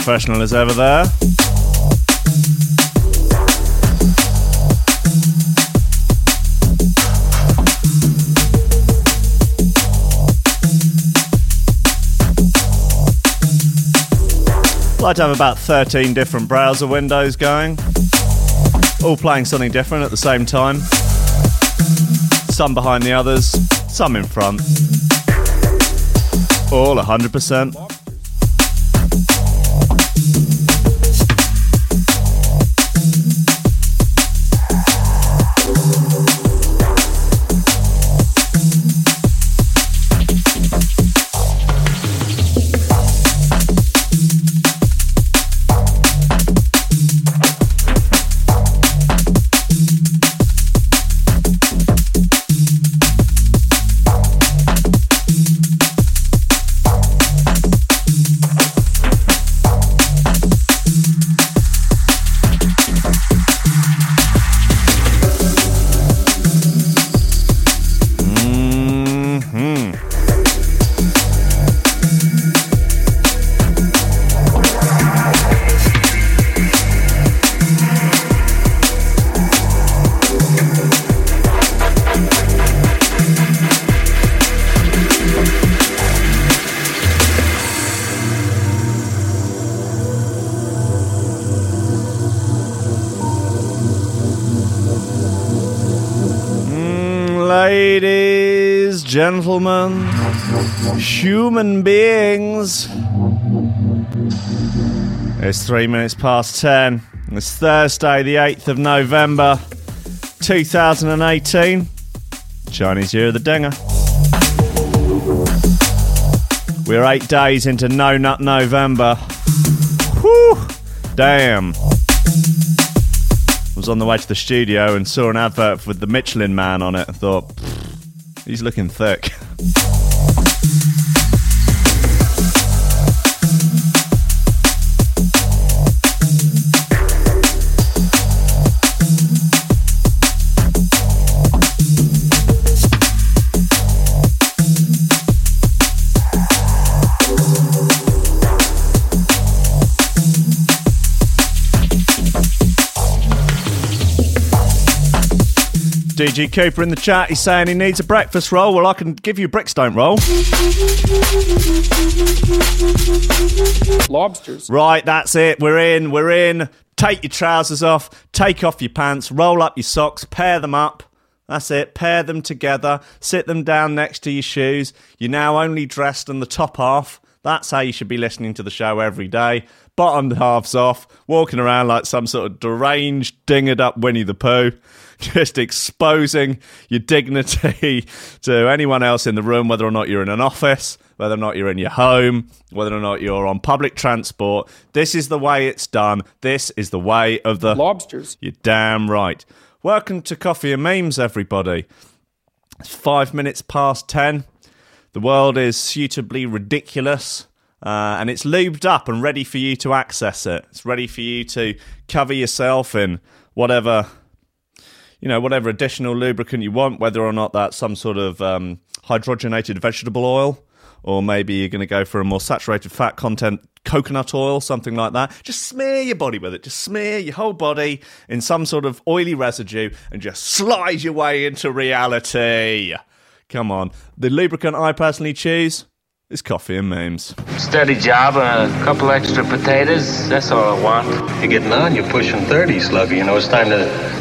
Professional as ever there. like to have about 13 different browser windows going, all playing something different at the same time. Some behind the others, some in front. All 100%. Gentlemen, human beings. It's three minutes past ten. It's Thursday, the 8th of November, 2018. Chinese Year of the Dinger. We're eight days into No Nut November. Whew! Damn. was on the way to the studio and saw an advert with the Michelin Man on it. I thought, "Pfft, he's looking thick. DG Cooper in the chat, he's saying he needs a breakfast roll. Well, I can give you bricks don't roll. Lobsters. Right, that's it. We're in. We're in. Take your trousers off. Take off your pants. Roll up your socks. Pair them up. That's it. Pair them together. Sit them down next to your shoes. You're now only dressed in the top half. That's how you should be listening to the show every day. Bottom halves off, walking around like some sort of deranged, dingered up Winnie the Pooh, just exposing your dignity to anyone else in the room, whether or not you're in an office, whether or not you're in your home, whether or not you're on public transport. This is the way it's done. This is the way of the Lobsters. you're damn right. Welcome to Coffee and Memes, everybody. It's five minutes past ten. The world is suitably ridiculous. Uh, and it's lubed up and ready for you to access it. It's ready for you to cover yourself in whatever, you know, whatever additional lubricant you want, whether or not that's some sort of um, hydrogenated vegetable oil, or maybe you're going to go for a more saturated fat content coconut oil, something like that. Just smear your body with it. Just smear your whole body in some sort of oily residue and just slide your way into reality. Come on. The lubricant I personally choose is coffee and memes. Steady job and a couple extra potatoes. That's all I want. You're getting on. You're pushing 30, Slugger. You know, it's time to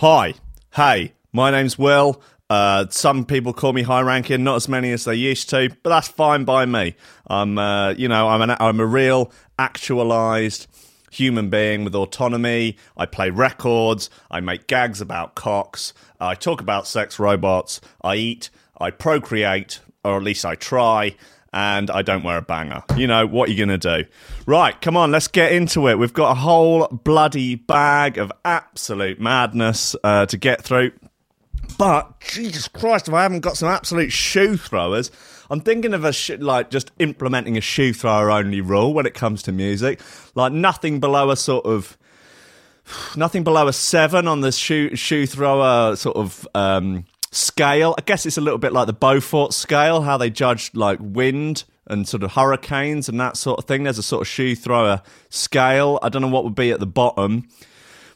Hi. Hey, my name's Will. Uh, some people call me high ranking, not as many as they used to, but that's fine by me. I'm, uh, you know, I'm, an, I'm a real actualized human being with autonomy. I play records. I make gags about cocks. I talk about sex robots. I eat. I procreate. or at least I try. And I don't wear a banger. You know, what are you going to do? Right, come on, let's get into it. We've got a whole bloody bag of absolute madness uh, to get through. But Jesus Christ, if I haven't got some absolute shoe throwers, I'm thinking of a sh- like just implementing a shoe thrower only rule when it comes to music, like nothing below a sort of nothing below a seven on the shoe shoe thrower sort of um, scale. I guess it's a little bit like the Beaufort scale, how they judge like wind and sort of hurricanes and that sort of thing. There's a sort of shoe thrower scale. I don't know what would be at the bottom,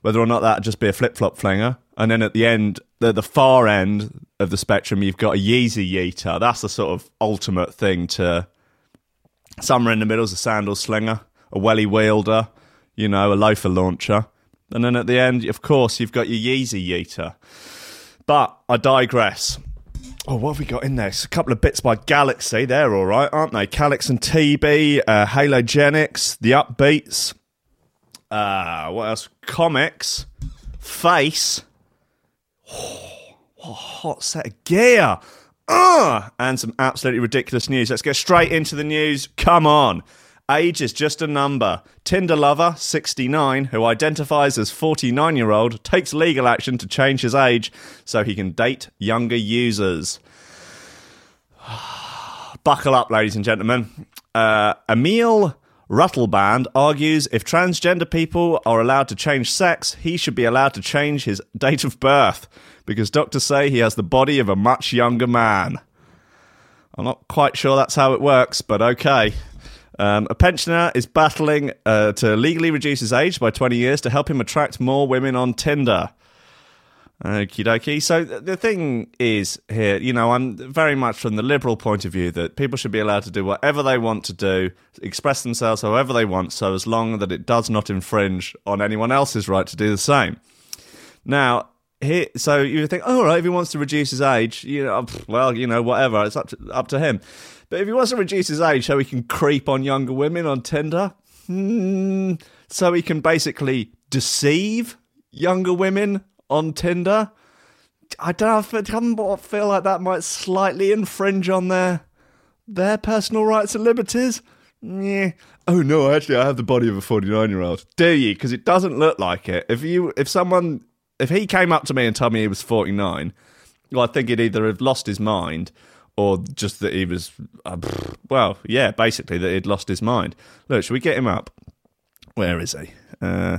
whether or not that'd just be a flip flop flinger. And then at the end, the, the far end of the spectrum, you've got a Yeezy Yeeter. That's the sort of ultimate thing to. Somewhere in the middle is a sandal slinger, a welly wielder, you know, a loafer launcher. And then at the end, of course, you've got your Yeezy Yeeter. But I digress. Oh, what have we got in there? It's a couple of bits by Galaxy. They're all right, aren't they? Calyx and TeeBee, uh, Halogenix, The Upbeats. Uh, what else? Comics, Face. Oh, what a hot set of gear. Uh, and some absolutely ridiculous news. Let's get straight into the news. Come on. Age is just a number. Tinder lover, 69, who identifies as 49 year old, takes legal action to change his age so he can date younger users. Buckle up, ladies and gentlemen. Uh, Emile Ratelband argues if transgender people are allowed to change sex, he should be allowed to change his date of birth because doctors say he has the body of a much younger man. I'm not quite sure that's how it works, but okay. Um, a pensioner is battling uh, to legally reduce his age by 20 years to help him attract more women on Tinder. Okie dokie. So the thing is here, you know, I'm very much from the liberal point of view that people should be allowed to do whatever they want to do, express themselves however they want, so as long that it does not infringe on anyone else's right to do the same. Now, here, so you think, oh, all right, if he wants to reduce his age, you know, well, you know, whatever, it's up to, up to him. But if he wants to reduce his age so he can creep on younger women on Tinder, hmm, so he can basically deceive younger women on Tinder, I don't know, I feel like that might slightly infringe on their their personal rights and liberties. Yeah. Oh no, actually, I have the body of a forty-nine-year-old. Do you? Because it doesn't look like it. If you, if someone, if he came up to me and told me he was forty-nine, well, I think he'd either have lost his mind or just that he was, uh, well, yeah, basically that he'd lost his mind. Look, should we get him up? Where is he? Uh,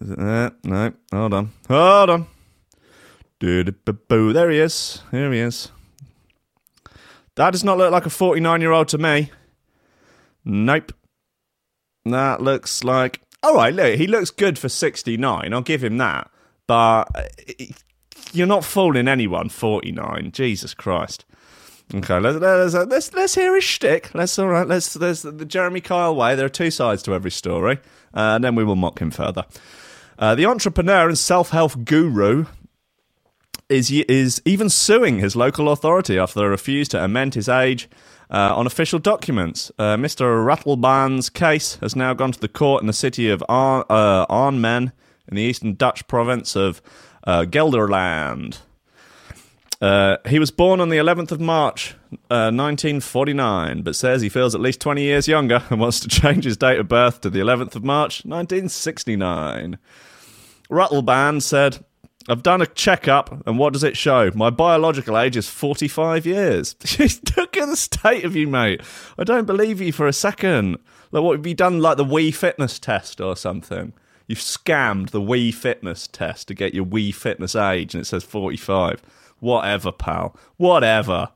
is it there? No, hold on, hold on. There he is. Here he is. That does not look like a 49 year old to me. Nope. That looks like. All right, look, he looks good for 69. I'll give him that. But uh, you're not fooling anyone, 49. Jesus Christ. Okay, let's let's let's, let's hear his shtick. Let's all right. Let's there's the Jeremy Kyle way. There are two sides to every story, uh, and then we will mock him further. Uh, the entrepreneur and self help guru is is even suing his local authority after they refused to amend his age uh, on official documents. Uh, Mr. Ratelband's case has now gone to the court in the city of Ar- uh, Arnhem in the eastern Dutch province of uh, Gelderland. Uh, he was born on the 11th of March, uh, 1949, but says he feels at least 20 years younger and wants to change his date of birth to the 11th of March, 1969. Ratelband said, I've done a checkup, and what does it show? My biological age is 45 years. Look at the state of you, mate. I don't believe you for a second. Like, what have you done, like the Wii fitness test or something? You've scammed the Wii fitness test to get your Wii fitness age, and it says 45. Whatever, pal. Whatever.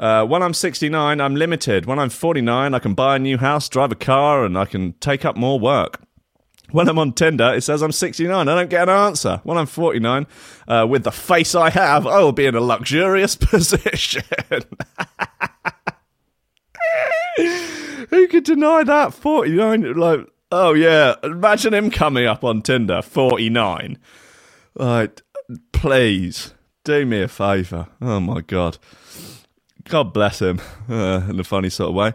Uh, when I'm 69, I'm limited. When I'm 49, I can buy a new house, drive a car, and I can take up more work. When I'm on Tinder, it says I'm 69. I don't get an answer. When I'm 49, uh, with the face I have, I will be in a luxurious position. Who could deny that? 49, like, oh yeah, imagine him coming up on Tinder, 49. Like, please, do me a favour. Oh my God. God bless him, uh, in a funny sort of way.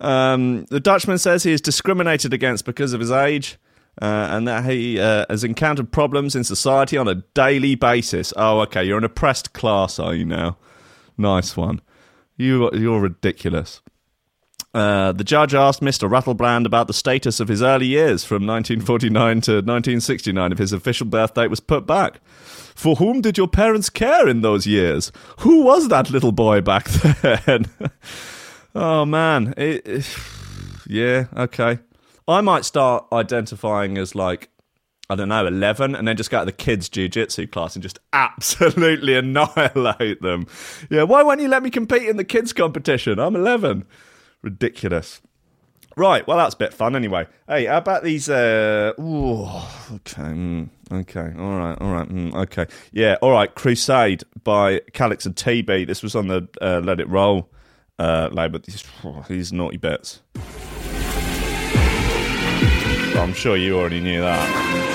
Um, the Dutchman says he is discriminated against because of his age. Uh, and that he uh, has encountered problems in society on a daily basis. Oh, okay, you're an oppressed class, are you now? Nice one. You, you're ridiculous. Uh, the judge asked Mr. Ratelband about the status of his early years from 1949 to 1969 if his official birth date was put back. For whom did your parents care in those years? Who was that little boy back then? oh man, it, it- yeah, okay. I might start identifying as like I don't know, 11, and then just go to the kids' jiu-jitsu class and just absolutely annihilate them. Yeah, why won't you let me compete in the kids' competition? I'm 11. Ridiculous. Right, well, that's a bit fun anyway. Hey, how about these? Uh, ooh, okay, mm, okay, all right, all right, mm, okay. Yeah, all right, Crusade by Calyx and TeeBee. This was on the uh, Let It Roll uh, label. These, oh, these naughty bits. I'm sure you already knew that.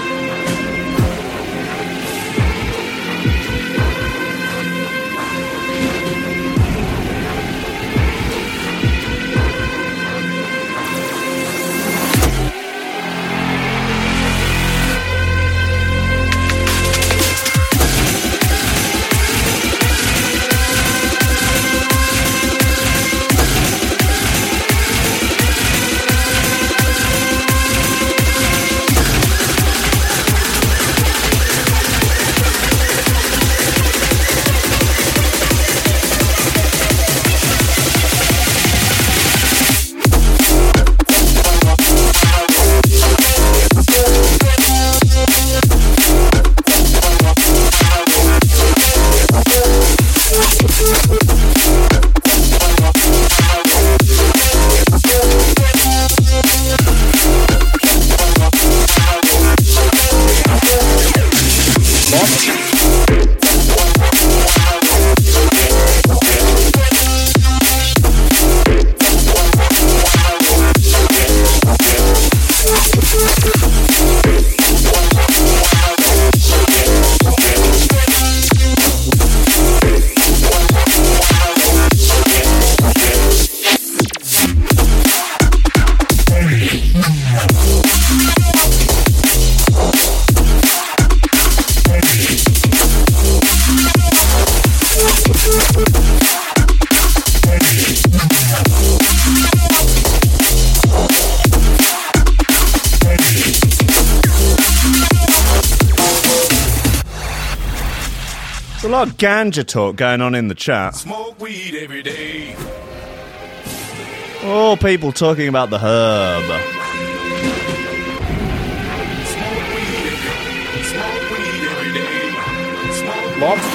Lot of ganja talk going on in the chat. Smoke weed every day. All people talking about the herb. Smoke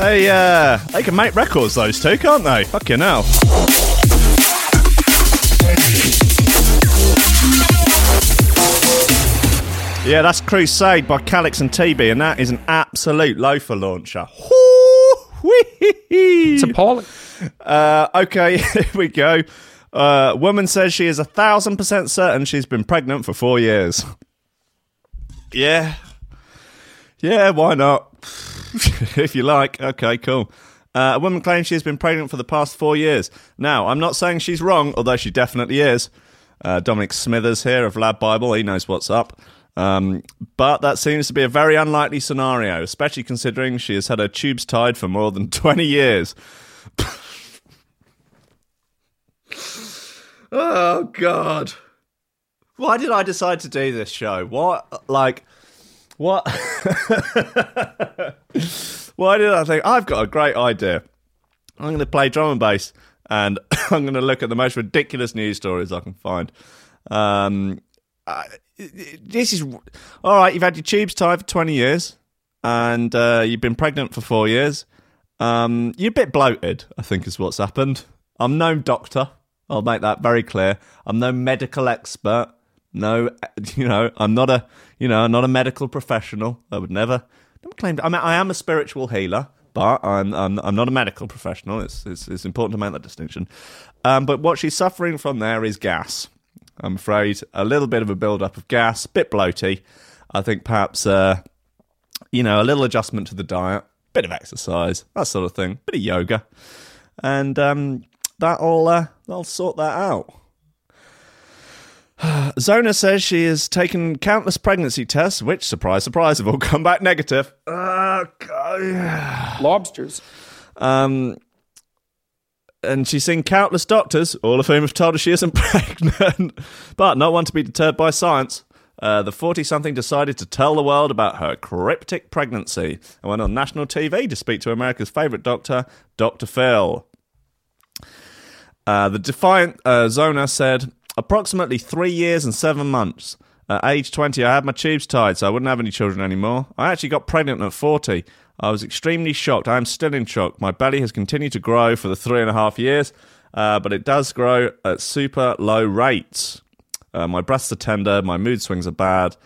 They, uh, they can make records, those two, can't they? Fucking hell. Yeah, that's Crusade by Calyx and TeeBee, and that is an absolute loafer launcher. It's appalling. Uh, okay, here we go. Uh, woman says she is a thousand percent certain she's been pregnant for four years. Yeah. Yeah, why not? if you like. Okay, cool. Uh, a woman claims she has been pregnant for the past four years. Now, I'm not saying she's wrong, although she definitely is. Uh, Dominic Smithers here of LADbible, he knows what's up. Um, but that seems to be a very unlikely scenario, especially considering she has had her tubes tied for more than 20 years. oh, God. Why did I decide to do this show? What, like, what? Why did I think I've got a great idea? I'm going to play drum and bass and I'm going to look at the most ridiculous news stories I can find. Um, I, this is all right. You've had your tubes tied for 20 years and uh, you've been pregnant for four years. Um, you're a bit bloated, I think, is what's happened. I'm no doctor. I'll make that very clear. I'm no medical expert. No, you know, I'm not a, you know, I'm not a medical professional. I would never, claim. I mean, I am a spiritual healer, but I'm, I'm, I'm not a medical professional. It's, it's, it's important to make that distinction. Um, but what she's suffering from there is gas. I'm afraid a little bit of a build up of gas, bit bloaty. I think perhaps, uh, you know, a little adjustment to the diet, bit of exercise, that sort of thing, bit of yoga, and um, that'll uh, that'll sort that out. Zona says she has taken countless pregnancy tests, which, surprise, surprise, have all come back negative. Uh, God. Lobsters. Um, and she's seen countless doctors, all of whom have told her she isn't pregnant, but not one to be deterred by science. Uh, the 40 something decided to tell the world about her cryptic pregnancy and went on national TV to speak to America's favourite doctor, Dr. Phil. Uh, the defiant uh, Zona said, approximately three years and seven months. At age 20, I had my tubes tied, so I wouldn't have any children anymore. I actually got pregnant at 40. I was extremely shocked. I am still in shock. My belly has continued to grow for the three and a half years, uh, but it does grow at super low rates. Uh, my breasts are tender. My mood swings are bad.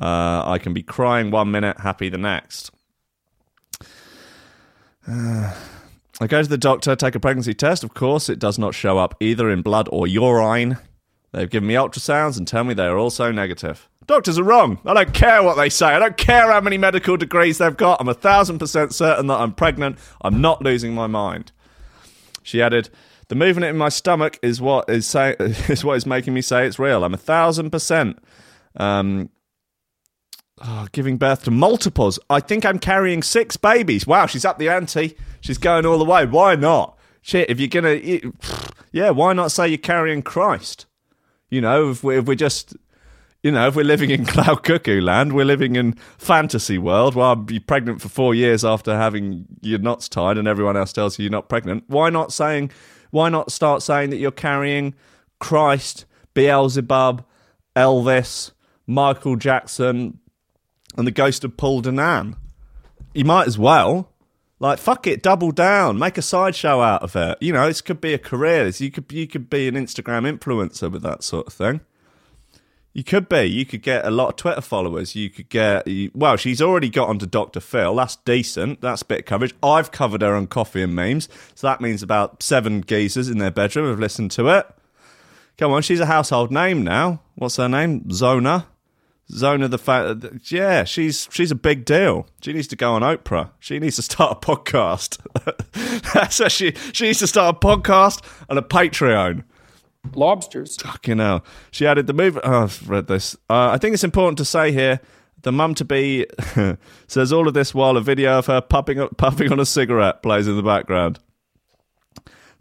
Uh, I can be crying one minute, happy the next. I go to the doctor, take a pregnancy test. Of course, it does not show up either in blood or urine. They've given me ultrasounds and tell me they are also negative. Doctors are wrong. I don't care what they say. I don't care how many medical degrees they've got. I'm a thousand percent certain that I'm pregnant. I'm not losing my mind. She added, "The movement in my stomach is what is say is what is making me say it's real. I'm a thousand percent." Um, oh, giving birth to multiples. I think I'm carrying six babies. Wow, she's up the ante. She's going all the way. Why not? Shit, if you're gonna, yeah, why not say you're carrying Christ? You know, if we're, if we're just, you know, if we're living in cloud cuckoo land, we're living in fantasy world. Well, I'll be pregnant for four years after having your knots tied, and everyone else tells you you're not pregnant. Why not saying? Why not start saying that you're carrying Christ, Beelzebub, Elvis, Michael Jackson, and the ghost of Paul Danan? You might as well. Like fuck it, double down, make a sideshow out of it. You know, this could be a career. This- You could you could be an Instagram influencer with that sort of thing. You could be. You could get a lot of Twitter followers. You could get. You, well, she's already got onto Dr. Phil. That's decent. That's bit coverage. I've covered her on Coffee and Memes. So that means about seven geezers in their bedroom have listened to it. Come on, she's a household name now. What's her name? Zona. Zona the fact. Yeah, she's she's a big deal. She needs to go on Oprah. She needs to start a podcast. That's what she she needs to start a podcast and a Patreon. Lobsters. Fucking hell. She added the move. Oh, I've read this. Uh, I think it's important to say here the mum to be says all of this while a video of her puffing, puffing on a cigarette plays in the background.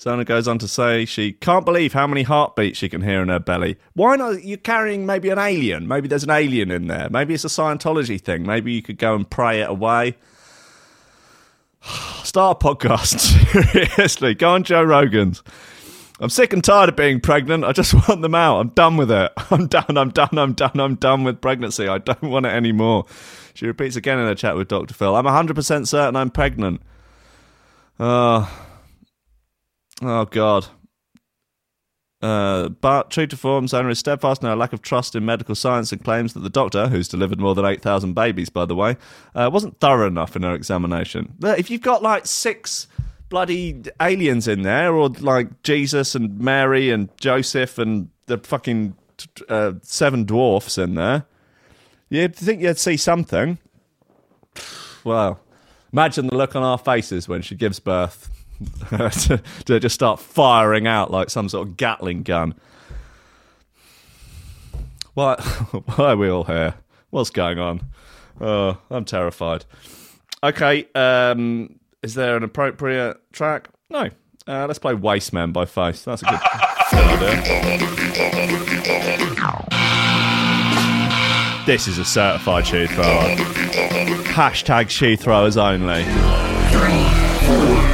Zona goes on to say she can't believe how many heartbeats she can hear in her belly. Why not? You're carrying maybe an alien. Maybe there's an alien in there. Maybe it's a Scientology thing. Maybe you could go and pray it away. Start a podcast. Seriously. Go on Joe Rogan's. I'm sick and tired of being pregnant. I just want them out. I'm done with it. I'm done. I'm done. I'm done. I'm done with pregnancy. I don't want it anymore. She repeats again in her chat with Dr. Phil. I'm 100% certain I'm pregnant. Oh, oh God. Uh, but true to form, Zona is steadfast in her lack of trust in medical science and claims that the doctor, who's delivered more than 8,000 babies, by the way, uh, wasn't thorough enough in her examination. If you've got like six bloody aliens in there, or like Jesus and Mary and Joseph and the fucking uh, seven dwarfs in there, you'd think you'd see something. Well, imagine the look on our faces when she gives birth to, to just start firing out like some sort of Gatling gun. Why, why are we all here? What's going on? Oh, I'm terrified. Okay, um, is there an appropriate track? No. Uh, let's play Waste Man by Face. That's a good, idea. This is a certified shoe thrower. Hashtag shoe throwers only. Don't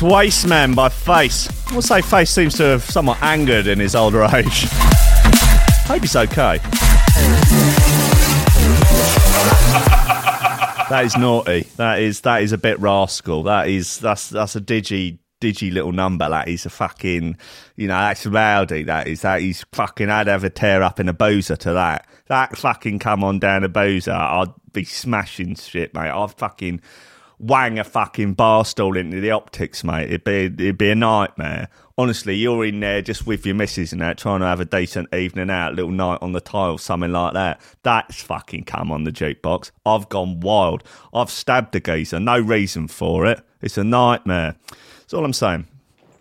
That's Waste Man by Face. I'll say Face seems to have somewhat angered in his older age. Hope he's okay. That is naughty. That is that is a bit rascal. That is that's that's a digi digi little number. That is a fucking you know that's rowdy. That is that is fucking. I'd have a tear up in a boozer to that. That fucking come on down a boozer. I'd be smashing shit, mate. I'd fucking wang a fucking bar stool into the optics, mate. It'd be it'd be a nightmare. Honestly, you're in there just with your missus and that, trying to have a decent evening out, little night on the tile, something like that. That's fucking come on the jukebox. I've gone wild. I've stabbed a geezer. No reason for it. It's a nightmare. That's all I'm saying.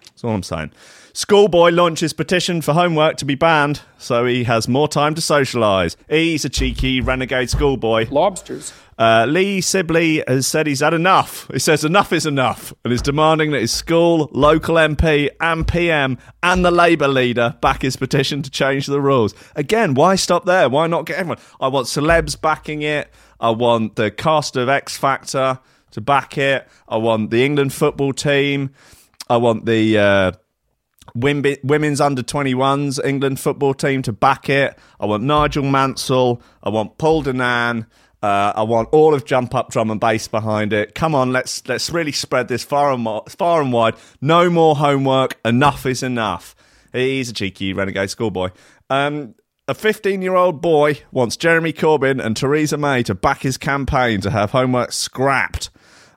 That's all I'm saying. Schoolboy launches petition for homework to be banned so he has more time to socialise. He's a cheeky renegade schoolboy. Lobsters. Uh, Lee Sibley has said he's had enough. He says enough is enough and is demanding that his school, local MP, and PM and the Labour leader back his petition to change the rules. Again, why stop there? Why not get everyone? I want celebs backing it. I want the cast of X Factor to back it. I want the England football team. I want the uh, women's under 21s England football team to back it. I want Nigel Mansell. I want Paul Danan. Uh, I want all of Jump Up Drum and Bass behind it. Come on, let's let's really spread this far and far and wide. No more homework. Enough is enough. He's a cheeky renegade schoolboy. Um, a 15 year old boy wants Jeremy Corbyn and Theresa May to back his campaign to have homework scrapped.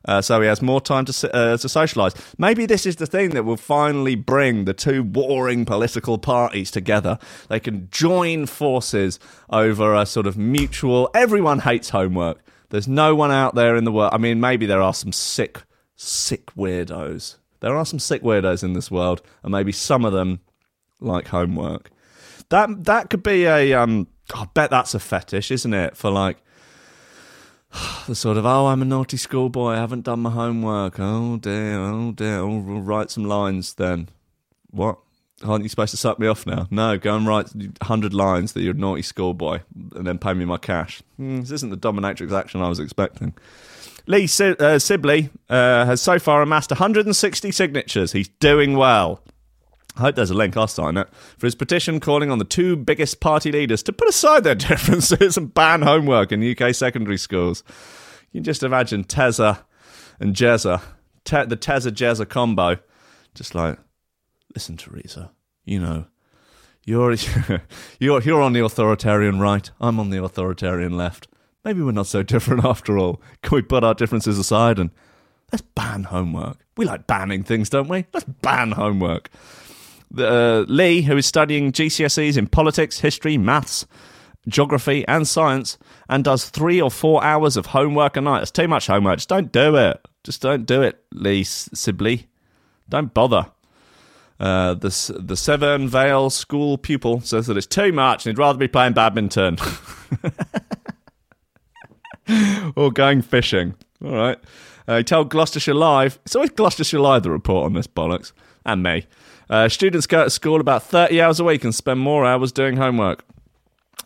Uh, so he has more time to uh, to socialise. Maybe this is the thing that will finally bring the two warring political parties together. They can join forces over a sort of mutual. Everyone hates homework. There's no one out there in the world. I mean, maybe there are some sick, sick weirdos. There are some sick weirdos in this world, and maybe some of them like homework. That that could be a. Um, I bet that's a fetish, isn't it? For like the sort of oh I'm a naughty schoolboy I haven't done my homework. Oh dear oh dear. Oh, we'll write some lines then. What? Aren't you supposed to suck me off now? No go and write 100 lines that you're a naughty schoolboy and then pay me my cash. Hmm, this isn't the dominatrix action I was expecting. Lee uh, Sibley uh, has so far amassed 160 signatures. He's doing well I hope there's a link, I'll sign it, for his petition calling on the two biggest party leaders to put aside their differences and ban homework in UK secondary schools. You can just imagine Tezza and Jezza, Te- the Tezza Jezza combo, just like, listen, Teresa, you know, you're, you're, you're on the authoritarian right, I'm on the authoritarian left. Maybe we're not so different after all. Can we put our differences aside and let's ban homework? We like banning things, don't we? Let's ban homework uh, Lee, who is studying GCSEs in politics, history, maths, geography, and science, and does three or four hours of homework a night. It's too much homework. Just don't do it. Just don't do it, Lee Sibley. Don't bother. Uh, the the Severn Vale school pupil says that it's too much and he'd rather be playing badminton or going fishing. All right. Uh, he told Gloucestershire Live. It's always Gloucestershire Live the report on this bollocks and me. Uh, students go to school about 30 hours a week and spend more hours doing homework.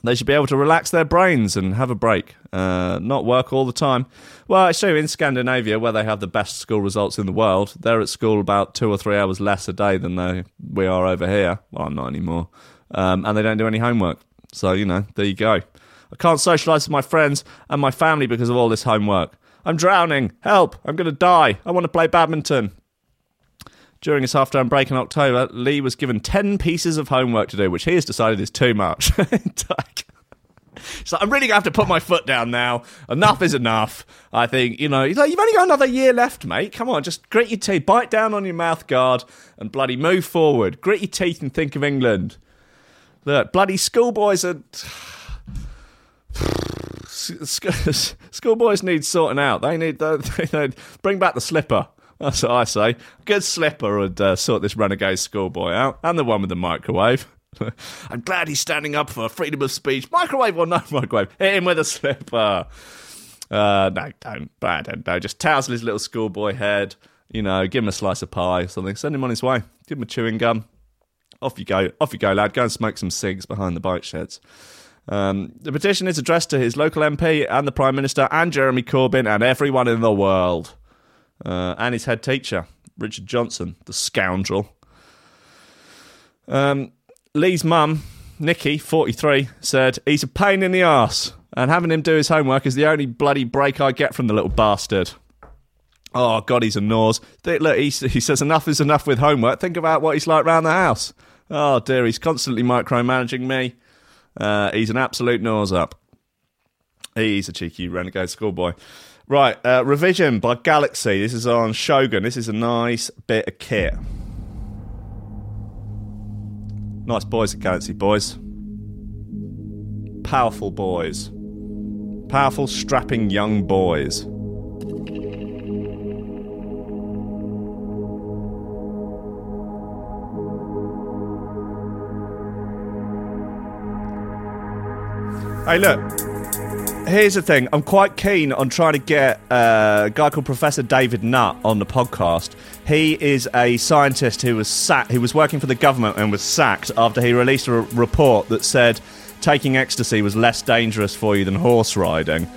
They should be able to relax their brains and have a break, uh, not work all the time. Well, it's true in Scandinavia, where they have the best school results in the world, they're at school about two or three hours less a day than they, we are over here. Well, I'm not anymore. Um, and they don't do any homework. So, you know, there you go. I can't socialise with my friends and my family because of all this homework. I'm drowning. Help. I'm going to die. I want to play badminton. During his half term break in October, Lee was given 10 pieces of homework to do, which he has decided is too much. So I'm really going to have to put my foot down now. Enough is enough. I think, you know, he's like, you've only got another year left, mate. Come on, just grit your teeth, bite down on your mouth guard, and bloody move forward. Grit your teeth and think of England. Look, bloody schoolboys are. Schoolboys need sorting out. They need, they bring back the slipper. That's what I say. Good slipper would uh, sort this renegade schoolboy out, and the one with the microwave. I'm glad he's standing up for freedom of speech. Microwave or no microwave, hit him with a slipper. Uh, no, don't. I don't know. Just tousle his little schoolboy head. You know, give him a slice of pie or something. Send him on his way. Give him a chewing gum. Off you go. Off you go, lad. Go and smoke some cigs behind the bike sheds. Um, the petition is addressed to his local MP and the Prime Minister and Jeremy Corbyn and everyone in the world. Uh, and his head teacher, Richard Johnson, the scoundrel. Um, Lee's mum, Nikki, 43, said, He's a pain in the arse, and having him do his homework is the only bloody break I get from the little bastard. Oh, God, he's a nose. Look, he, he says enough is enough with homework. Think about what he's like round the house. Oh, dear, he's constantly micromanaging me. Uh, he's an absolute nose up. He's a cheeky renegade schoolboy. Right, uh, revision by Calyx. This is on Shogun. This is a nice bit of kit. Nice boys at Calyx, boys. Powerful boys. Powerful, strapping young boys. Hey, look. Here's the thing. I'm quite keen on trying to get uh, a guy called Professor David Nutt on the podcast. He is a scientist who was sacked. Who was working for the government and was sacked after he released a r- report that said taking ecstasy was less dangerous for you than horse riding.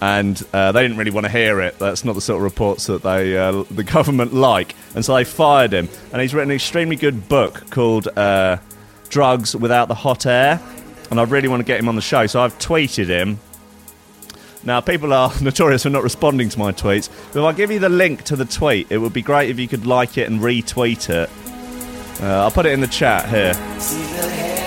and uh, they didn't really want to hear it. That's not the sort of reports that they uh, the government like, and so they fired him. And he's written an extremely good book called uh, "Drugs Without the Hot Air," and I really want to get him on the show. So I've tweeted him. Now, people are notorious for not responding to my tweets, but if I give you the link to the tweet, it would be great if you could like it and retweet it. Uh, I'll put it in the chat here.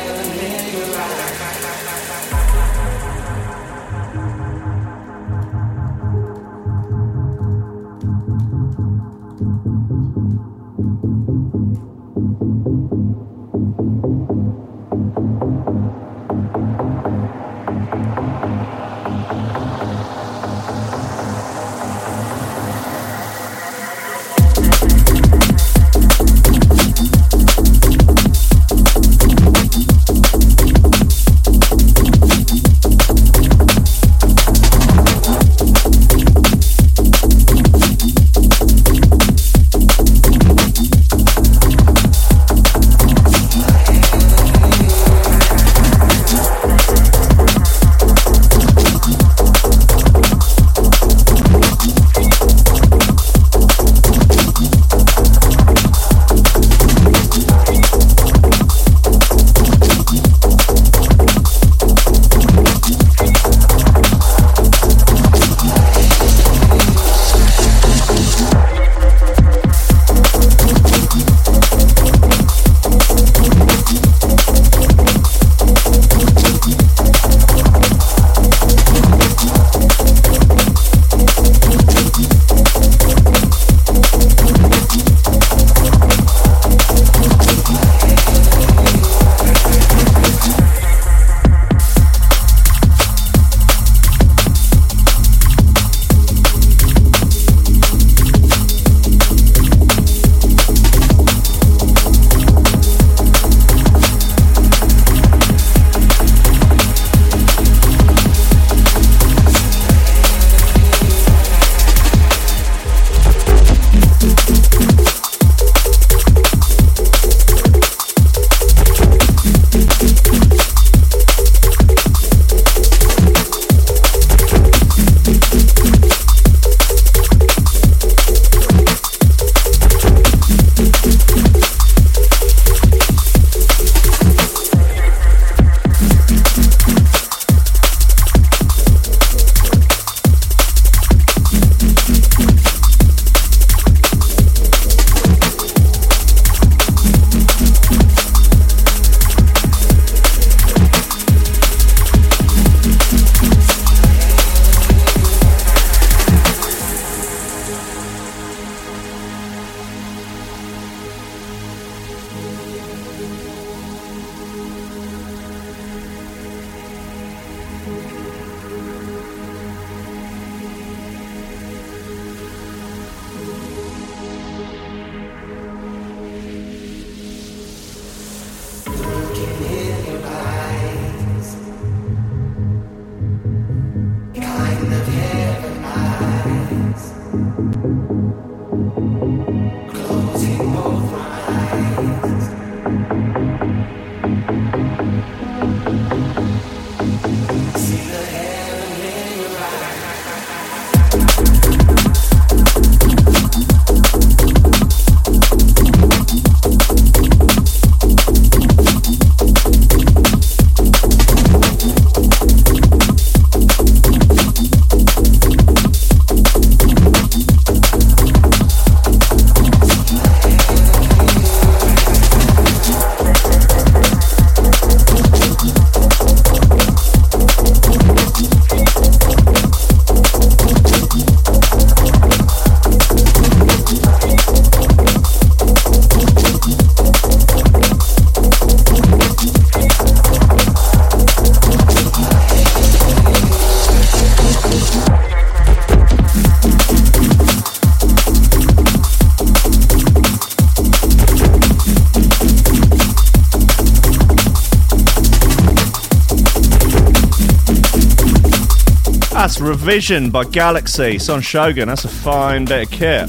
Revision by Calyx. It's on Shogun. That's a fine bit of kit.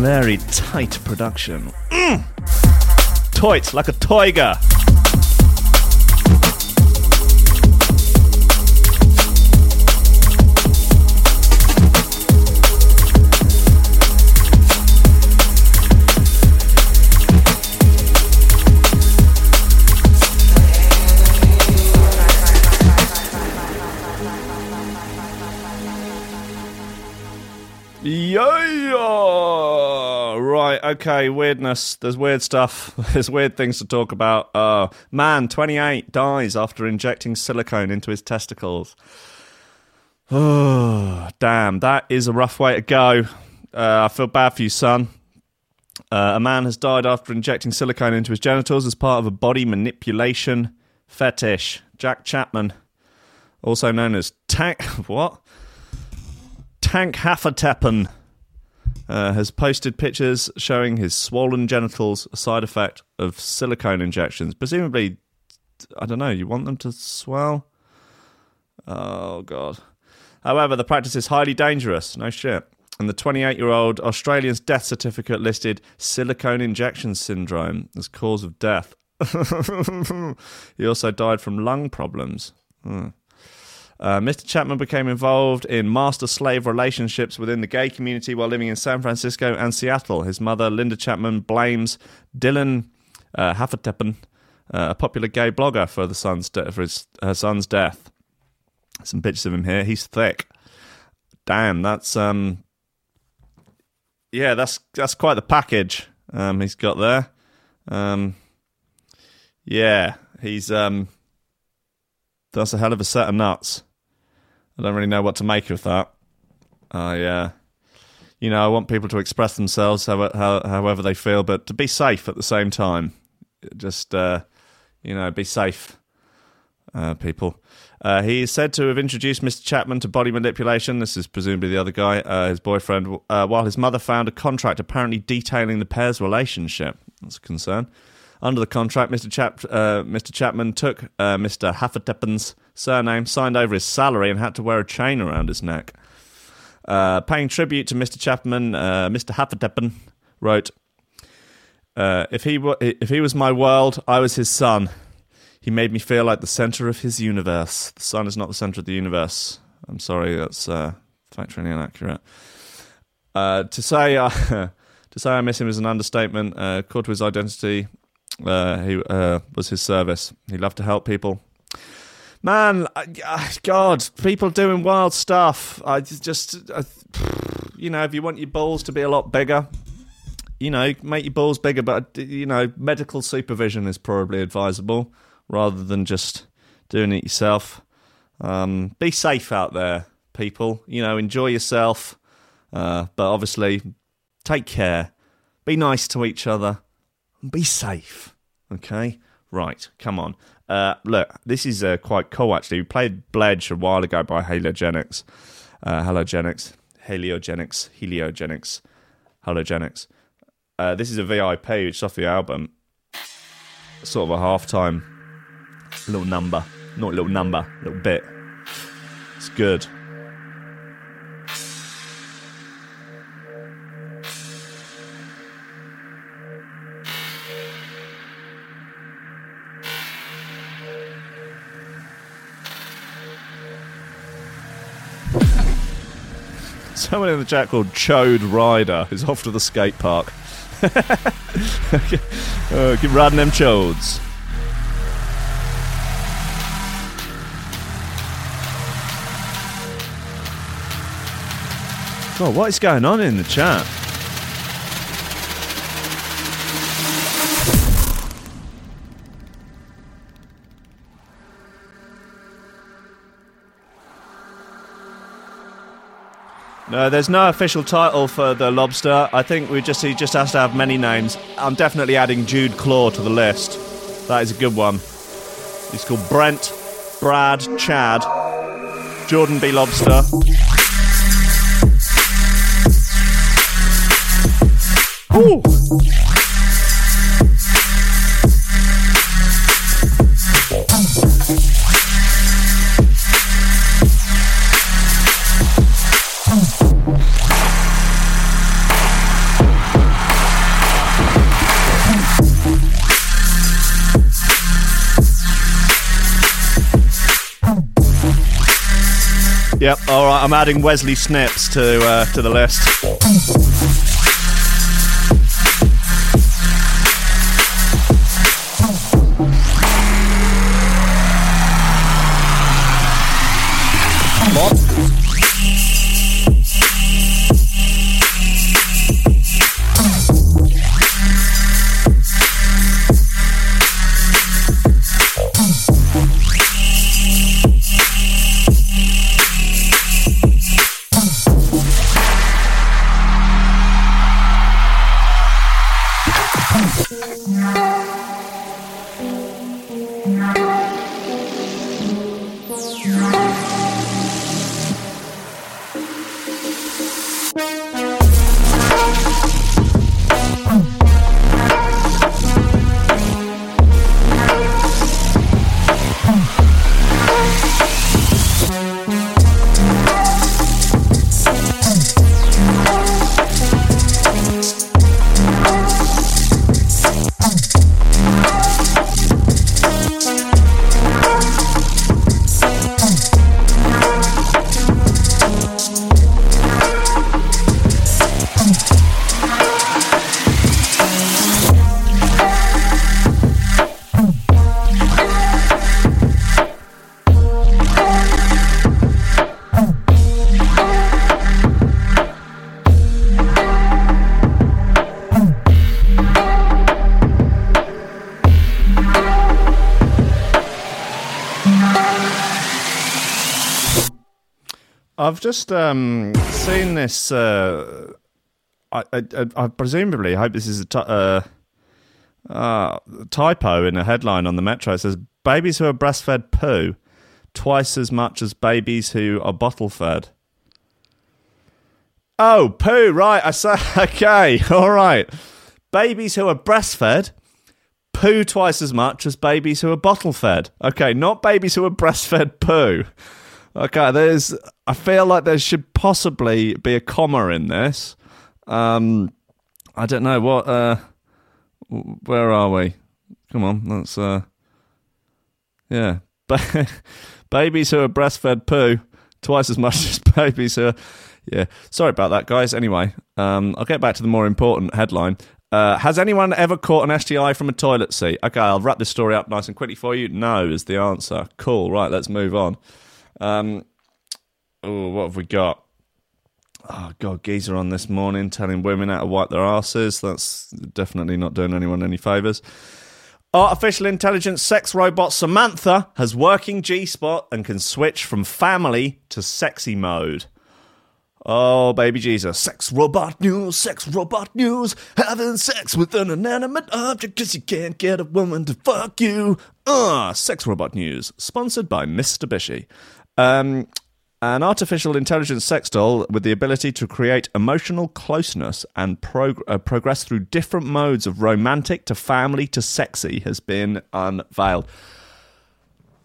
Very tight production. Mm. Like a tiger. Okay. Weirdness. There's weird stuff. There's weird things to talk about. Uh, man, 28 dies after injecting silicone into his testicles. Oh, damn. That is a rough way to go. Uh, I feel bad for you, son. Uh, a man has died after injecting silicone into his genitals as part of a body manipulation fetish. Jack Chapman, also known as Tank. What? Tank Hafertepen uh, has posted pictures showing his swollen genitals, a side effect of silicone injections. Presumably, I don't know, you want them to swell? Oh, God. However, the practice is highly dangerous. No shit. And the 28 year old Australian's death certificate listed silicone injection syndrome as cause of death. he also died from lung problems. Hmm. Uh, Mr. Chapman became involved in master slave relationships within the gay community while living in San Francisco and Seattle. His mother, Linda Chapman, blames Dylan uh, uh, a popular gay blogger, for the son's de- for his her son's death. Some pictures of him here. He's thick. Damn, that's um, yeah, that's that's quite the package um, he's got there. Um, yeah, he's um, that's a hell of a set of nuts. I don't really know what to make of that. I, uh, you know, I want people to express themselves how, how, however they feel, but to be safe at the same time. Just, uh, you know, be safe, uh, people. Uh, he is said to have introduced Mr. Chapman to body manipulation. This is presumably the other guy, uh, his boyfriend, uh, while his mother found a contract apparently detailing the pair's relationship. That's a concern. Under the contract, Mr. Chap- uh, Mr. Chapman took uh, Mr. Hafertepen's surname, signed over his salary, and had to wear a chain around his neck. Uh, paying tribute to Mr. Chapman, uh, Mr. Hafertepen wrote, uh, "If he wa if he was my world, I was his son. He made me feel like the center of his universe. The sun is not the center of the universe. I'm sorry, that's uh, factually inaccurate. To say to say I miss him is an understatement. Uh, core to his identity, uh, he uh, was his service. He loved to help people. Man, I- God, people doing wild stuff. I just, I, you know, if you want your balls to be a lot bigger, you know, make your balls bigger, but you know, medical supervision is probably advisable rather than just doing it yourself. Um, be safe out there, people. You know, enjoy yourself, uh, but obviously, take care. Be nice to each other. Be safe. Okay, right. Come on. Uh, look, this is uh, quite cool actually. We played Bledge a while ago by Halogenix. Uh, Halogenix, Heliogenics, Heliogenics, Halogenix. Uh, this is a VIP, which is off the album. Sort of a halftime little number. Not a little number, a little bit. It's good. Someone in the chat called Chode Rider is off to the skate park. uh, keep riding them chodes. God, what is going on in the chat? No, there's no official title for the lobster. I think we just he just has to have many names. I'm definitely adding Jude Claw to the list. That is a good one. He's called Brent, Brad, Chad, Jordan B. Lobster. Woo! Yep. All right. I'm adding Wesley Snips to uh, to the list. Just um, seen this. Uh, I, I, I presumably hope this is a uh, uh, typo in a headline on the Metro. It says babies who are breastfed poo twice as much as babies who are bottle fed. Oh, poo, right. I say, okay, all right. Babies who are breastfed poo twice as much as babies who are bottle fed. Okay, not babies who are breastfed poo. Okay, there's. I feel like there should possibly be a comma in this. Um, I don't know what. Uh, where are we? Come on, let's. Uh, yeah, babies who are breastfed poo twice as much as babies who are. Yeah, sorry about that, guys. Anyway, um, I'll get back to the more important headline. Uh, has anyone ever caught an STI from a toilet seat? Okay, I'll wrap this story up nice and quickly for you. No is the answer. Cool. Right, let's move on. Um, oh, what have we got? Oh God, geezer on this morning telling women how to wipe their asses. That's definitely not doing anyone any favors. Artificial intelligence sex robot Samantha has working G spot and can switch from family to sexy mode. Oh, baby Jesus. Sex robot news, sex robot news. Having sex with an inanimate object because you can't get a woman to fuck you. Uh, sex robot news. Sponsored by Mr. Bishy. Um, an artificial intelligence sex doll with the ability to create emotional closeness and prog- uh, progress through different modes of romantic to family to sexy has been unveiled.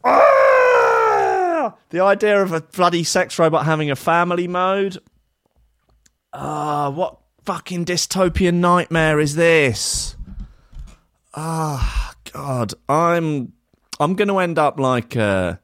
Ah! The idea of a bloody sex robot having a family mode. Ah, what fucking dystopian nightmare is this? Ah, God, I'm I'm going to end up like uh,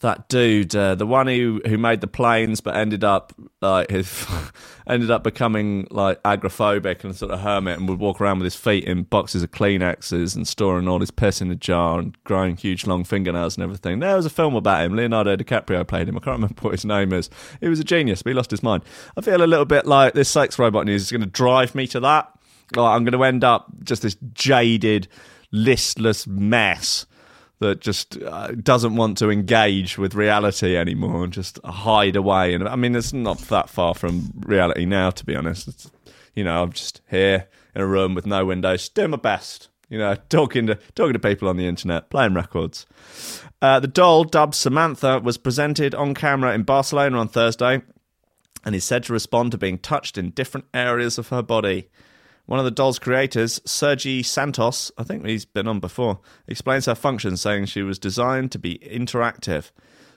that dude, uh, the one who who made the planes, but ended up like his ended up becoming like agoraphobic and sort of hermit, and would walk around with his feet in boxes of Kleenexes and storing all his piss in a jar and growing huge long fingernails and everything. There was a film about him. Leonardo DiCaprio played him. I can't remember what his name is. He was a genius, but he lost his mind. I feel a little bit like this sex robot news is going to drive me to that. Like I'm going to end up just this jaded, listless mess that just uh, doesn't want to engage with reality anymore and just hide away. And I mean, it's not that far from reality now, to be honest. It's, you know, I'm just here in a room with no windows, doing my best. You know, talking to talking to people on the internet, playing records. Uh, the doll, dubbed Samantha, was presented on camera in Barcelona on Thursday, and is said to respond to being touched in different areas of her body. One of the doll's creators, Sergi Santos, I think he's been on before, explains her function, saying she was designed to be interactive.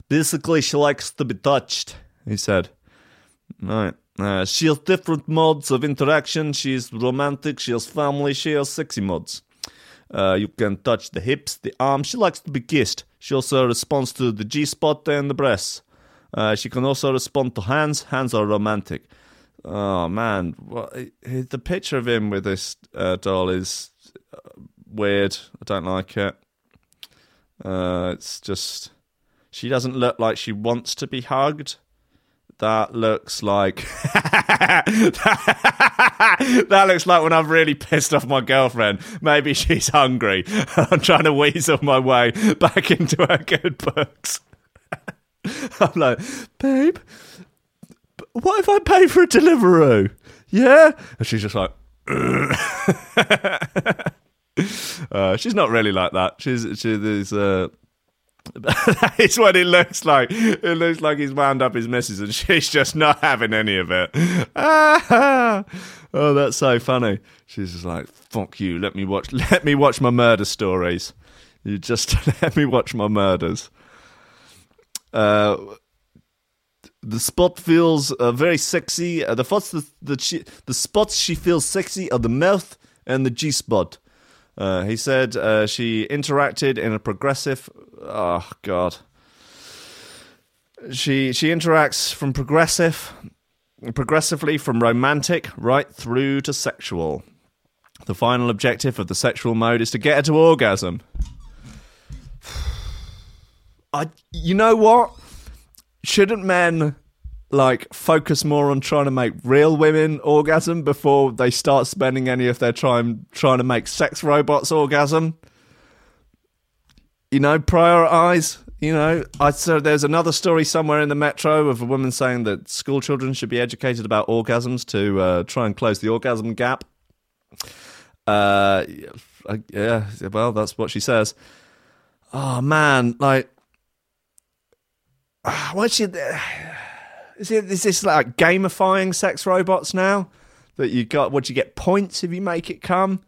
Basically, she likes to be touched, he said. Right. Uh, she has different modes of interaction. She is romantic, she has family, she has sexy modes. Uh, you can touch the hips, the arms. She likes to be kissed. She also responds to the G spot and the breasts. Uh, she can also respond to hands. Hands are romantic. Oh man, well, the picture of him with this uh, doll is uh, weird. I don't like it. Uh, it's just she doesn't look like she wants to be hugged. That looks like that looks like when I've really pissed off my girlfriend. Maybe she's hungry. I'm trying to weasel my way back into her good books. I'm like, babe, what if I pay for a Deliveroo? Yeah? And she's just like, Uh, she's not really like that. She's she uh it's what it looks like. It looks like he's wound up his missus and she's just not having any of it. Ah, oh, that's so funny. She's just like, fuck you, let me watch let me watch my murder stories. You just let me watch my murders. Uh the spot feels uh, very sexy. Uh, the spots the the, she, the spots she feels sexy are the mouth and the G spot. Uh, he said uh, she interacted in a progressive. Oh God. She she interacts from progressive, progressively from romantic right through to sexual. The final objective of the sexual mode is to get her to orgasm. I, you know what? Shouldn't men like focus more on trying to make real women orgasm before they start spending any of their time trying to make sex robots orgasm? You know, prioritize. You know, I so there's another story somewhere in the metro of a woman saying that school children should be educated about orgasms to uh, try and close the orgasm gap. Uh, yeah, well, that's what she says. Oh man, like, why she? Is, it, is this like gamifying sex robots now? That you got? Would you get points if you make it come?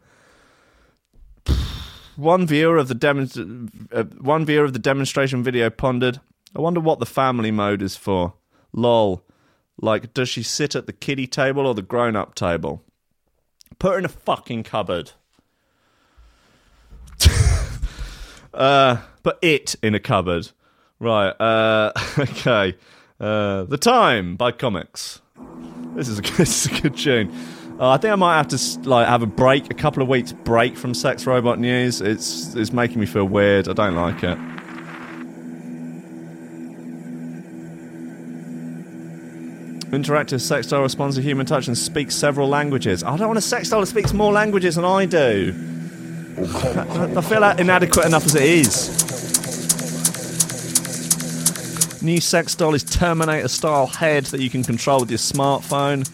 One viewer of the demonst- uh, one viewer of the demonstration video pondered. I wonder what the family mode is for. Lol. Like, does she sit at the kiddie table or the grown-up table? Put her in a fucking cupboard. uh, put it in a cupboard. Right. Uh, okay. Uh, the Time by Comics. This is a, this is a good tune. Uh, I think I might have to like have a break, a couple of weeks break from sex robot news. It's it's making me feel weird. I don't like it. Interactive sex doll responds to human touch and speaks several languages. I don't want a sex doll that speaks more languages than I do. I, I feel like inadequate enough as it is. New sex doll is Terminator style head that you can control with your smartphone.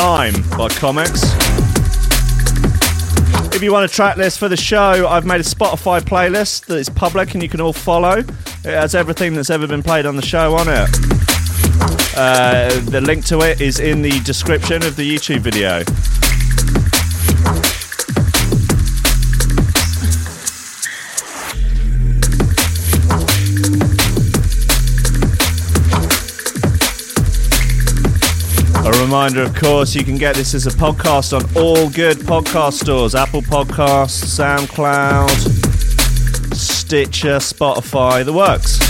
Time by Comics. If you want a track list for the show, I've made a Spotify playlist that is public and you can all follow. It has everything that's ever been played on the show on it. Uh, the link to it is in the description of the YouTube video. Reminder, of course, you can get this as a podcast on all good podcast stores Apple Podcasts, SoundCloud, Stitcher, Spotify, the works.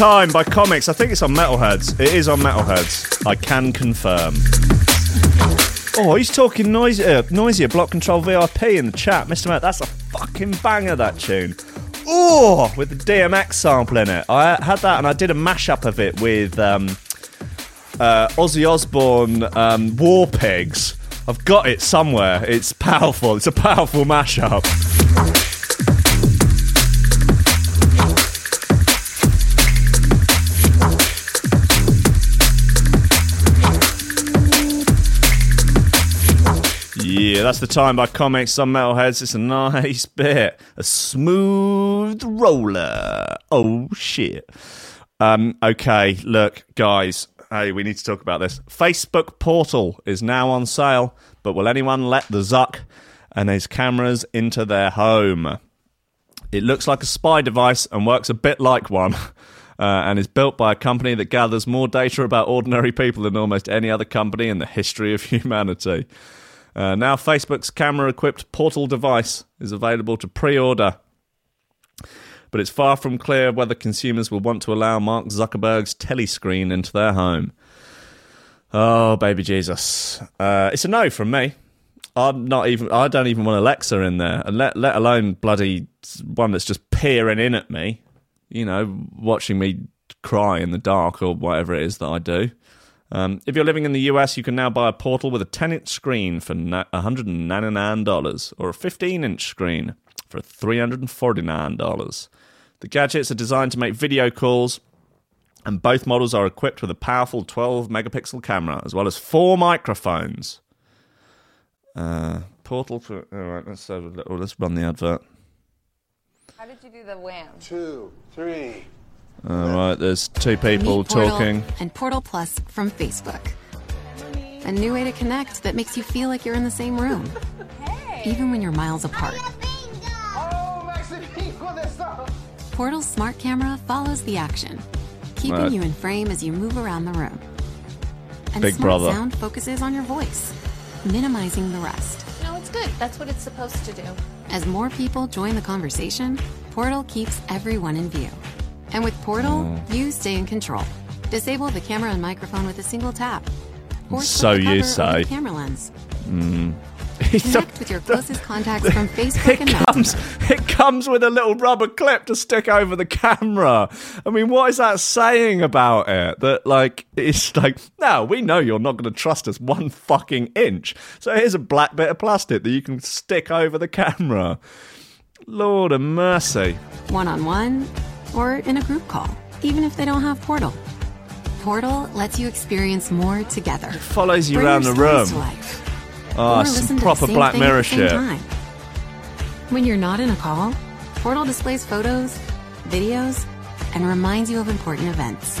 Time by comics. I think it's on Metalheadz. It is on Metalheadz. I can confirm. Oh, he's talking noisier, noisier. Block Control VIP in the chat, Mr. Matt. That's a fucking banger. That tune. Oh, with the DMX sample in it. I had that, and I did a mashup of it with um, uh, Ozzy Osbourne, um, War Pigs. I've got it somewhere. It's powerful. It's a powerful mashup. Yeah, that's the time by comics on Metalheadz. It's a nice bit. A smooth roller. Oh, shit. Um, okay, look, guys. Hey, we need to talk about this. Facebook Portal is now on sale, but will anyone let the Zuck and his cameras into their home? It looks like a spy device and works a bit like one. Uh, and is built by a company that gathers more data about ordinary people than almost any other company in the history of humanity. Uh, now, Facebook's camera equipped portal device is available to pre order. But it's far from clear whether consumers will want to allow Mark Zuckerberg's telescreen into their home. Oh, baby Jesus. Uh, it's a no from me. I'm not even. I don't even want Alexa in there, and let let alone bloody one that's just peering in at me. You know, watching me cry in the dark or whatever it is that I do. Um, if you're living in the US, you can now buy a portal with a 10 inch screen for $199 or a 15 inch screen for $349. The gadgets are designed to make video calls, and both models are equipped with a powerful 12 megapixel camera as well as four microphones. Uh, portal for. All right, let's, have a little, let's run the advert. How did you do the wham? Two, three. All right, there's two people Meet Portal talking. and Portal Plus from Facebook. A new way to connect that makes you feel like you're in the same room, even when you're miles apart. Oh, Maxi Pico de esta. Portal's smart camera follows the action, keeping Right. you in frame as you move around the room. And Big smart brother. sound focuses on your voice, minimizing the rest. No, it's good. That's what it's supposed to do. As more people join the conversation, Portal keeps everyone in view. And with Portal, Mm. you stay in control. Disable the camera and microphone with a single tap. Or So the you say. the camera lens. He's Connect with your closest contacts from Facebook it and comes Messenger. it comes with a little rubber clip to stick over the camera. I mean, what is that saying about it? That like it's like, no, we know you're not going to trust us one fucking inch. So here's a black bit of plastic that you can stick over the camera. Lord of mercy. one on one, or in a group call, even if they don't have Portal. Portal lets you experience more together. It Follows you Bring around the room. Oh, some proper Black Mirror shit. When you're not in a call, Portal displays photos, videos, and reminds you of important events.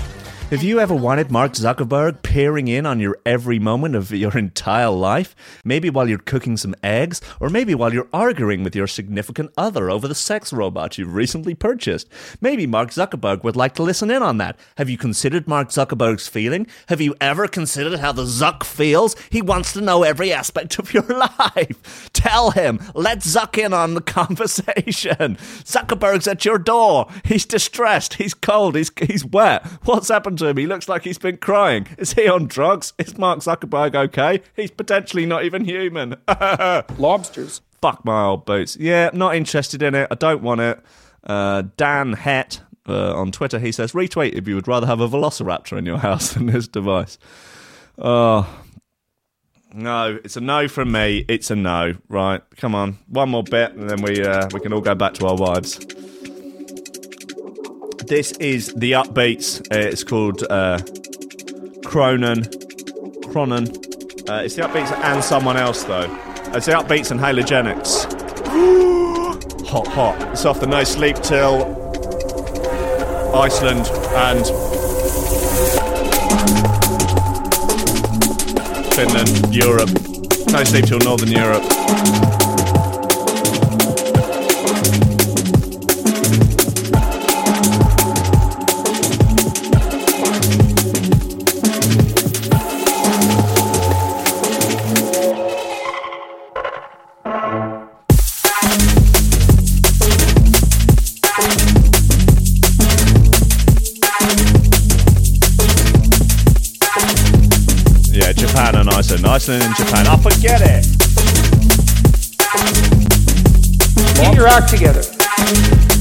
Have you ever wanted Mark Zuckerberg peering in on your every moment of your entire life? Maybe while you're cooking some eggs, or maybe while you're arguing with your significant other over the sex robot you've recently purchased. Maybe Mark Zuckerberg would like to listen in on that. Have you considered Mark Zuckerberg's feeling? Have you ever considered how the Zuck feels? He wants to know every aspect of your life. Tell him. Let Zuck in on the conversation. Zuckerberg's at your door. He's distressed. He's cold. He's, he's wet. What's happened to him? He looks like he's been crying. Is he on drugs? Is Mark Zuckerberg okay? He's potentially not even human. Lobsters. Fuck my old boots. Yeah, not interested in it. I don't want it. Uh, Dan Het uh, on Twitter, he says, retweet if you would rather have a Velociraptor in your house than this device. Oh, no, it's a no from me. It's a no. Right, come on, one more bit, and then we uh, we can all go back to our wives. This is the upbeats. Uh, it's called uh, Cronin. Cronin. Uh, it's the upbeats and someone else though. It's the upbeats and Halogenix. hot, hot. It's off the No Sleep Till Iceland and Finland, Europe. No Sleep Till Northern Europe. Iceland Japan. I forget it. Get your act together.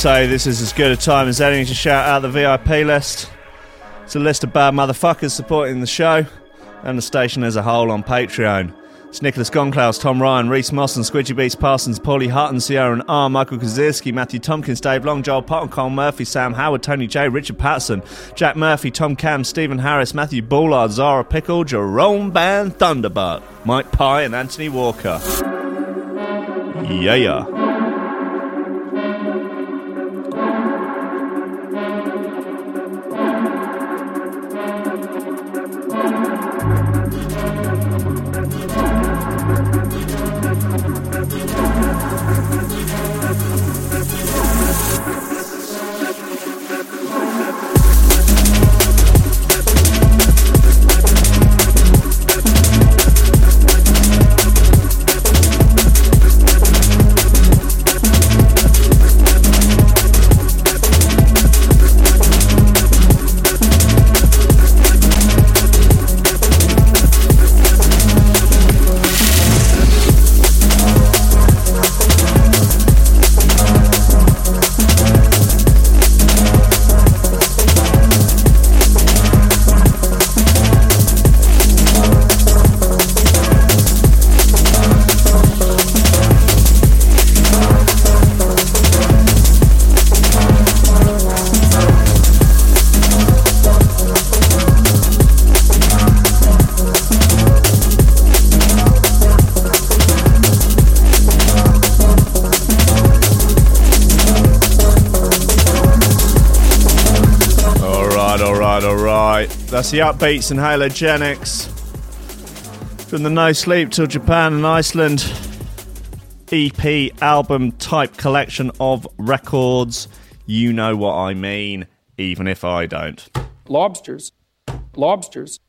Say this is as good a time as any to shout out the VIP list. It's a list of bad motherfuckers supporting the show and the station as a whole on Patreon. It's Nicholas Gonklaus, Tom Ryan, Reese Mosson, Squidgy Beats Parsons, Paulie Hutton, Sierra and R, Michael Kazirski, Matthew Tompkins, Dave Long, Joel Potton, Cole Murphy, Sam Howard, Tony J, Richard Patterson, Jack Murphy, Tom Cam, Stephen Harris, Matthew Bullard, Zara Pickle, Jerome Van Thunderbird, Mike Pye, and Anthony Walker. Yeah, yeah, That's the upbeats and Halogenix from the No Sleep till Japan and Iceland. EP album type collection of records. You know what I mean, even if I don't. Lobsters. Lobsters.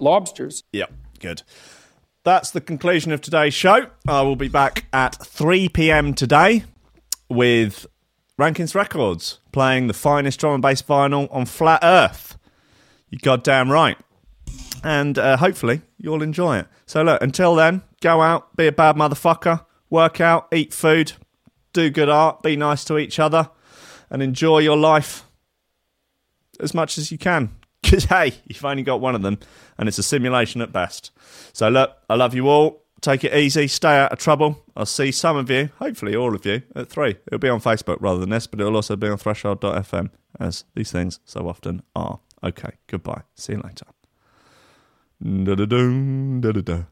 Lobsters. Yep, good. That's the conclusion of today's show. I will be back at 3 pm today with Rankins Records playing the finest drum and bass vinyl on flat earth. You goddamn right. And uh, hopefully you'll enjoy it. So, look, until then, go out, be a bad motherfucker, work out, eat food, do good art, be nice to each other, and enjoy your life as much as you can. Because, hey, you've only got one of them, and it's a simulation at best. So, look, I love you all. Take it easy. Stay out of trouble. I'll see some of you, hopefully all of you, at three. It'll be on Facebook rather than this, but it'll also be on threshold.fm, as these things so often are. Okay, goodbye. See you later. Da-da-dum, da-da-da.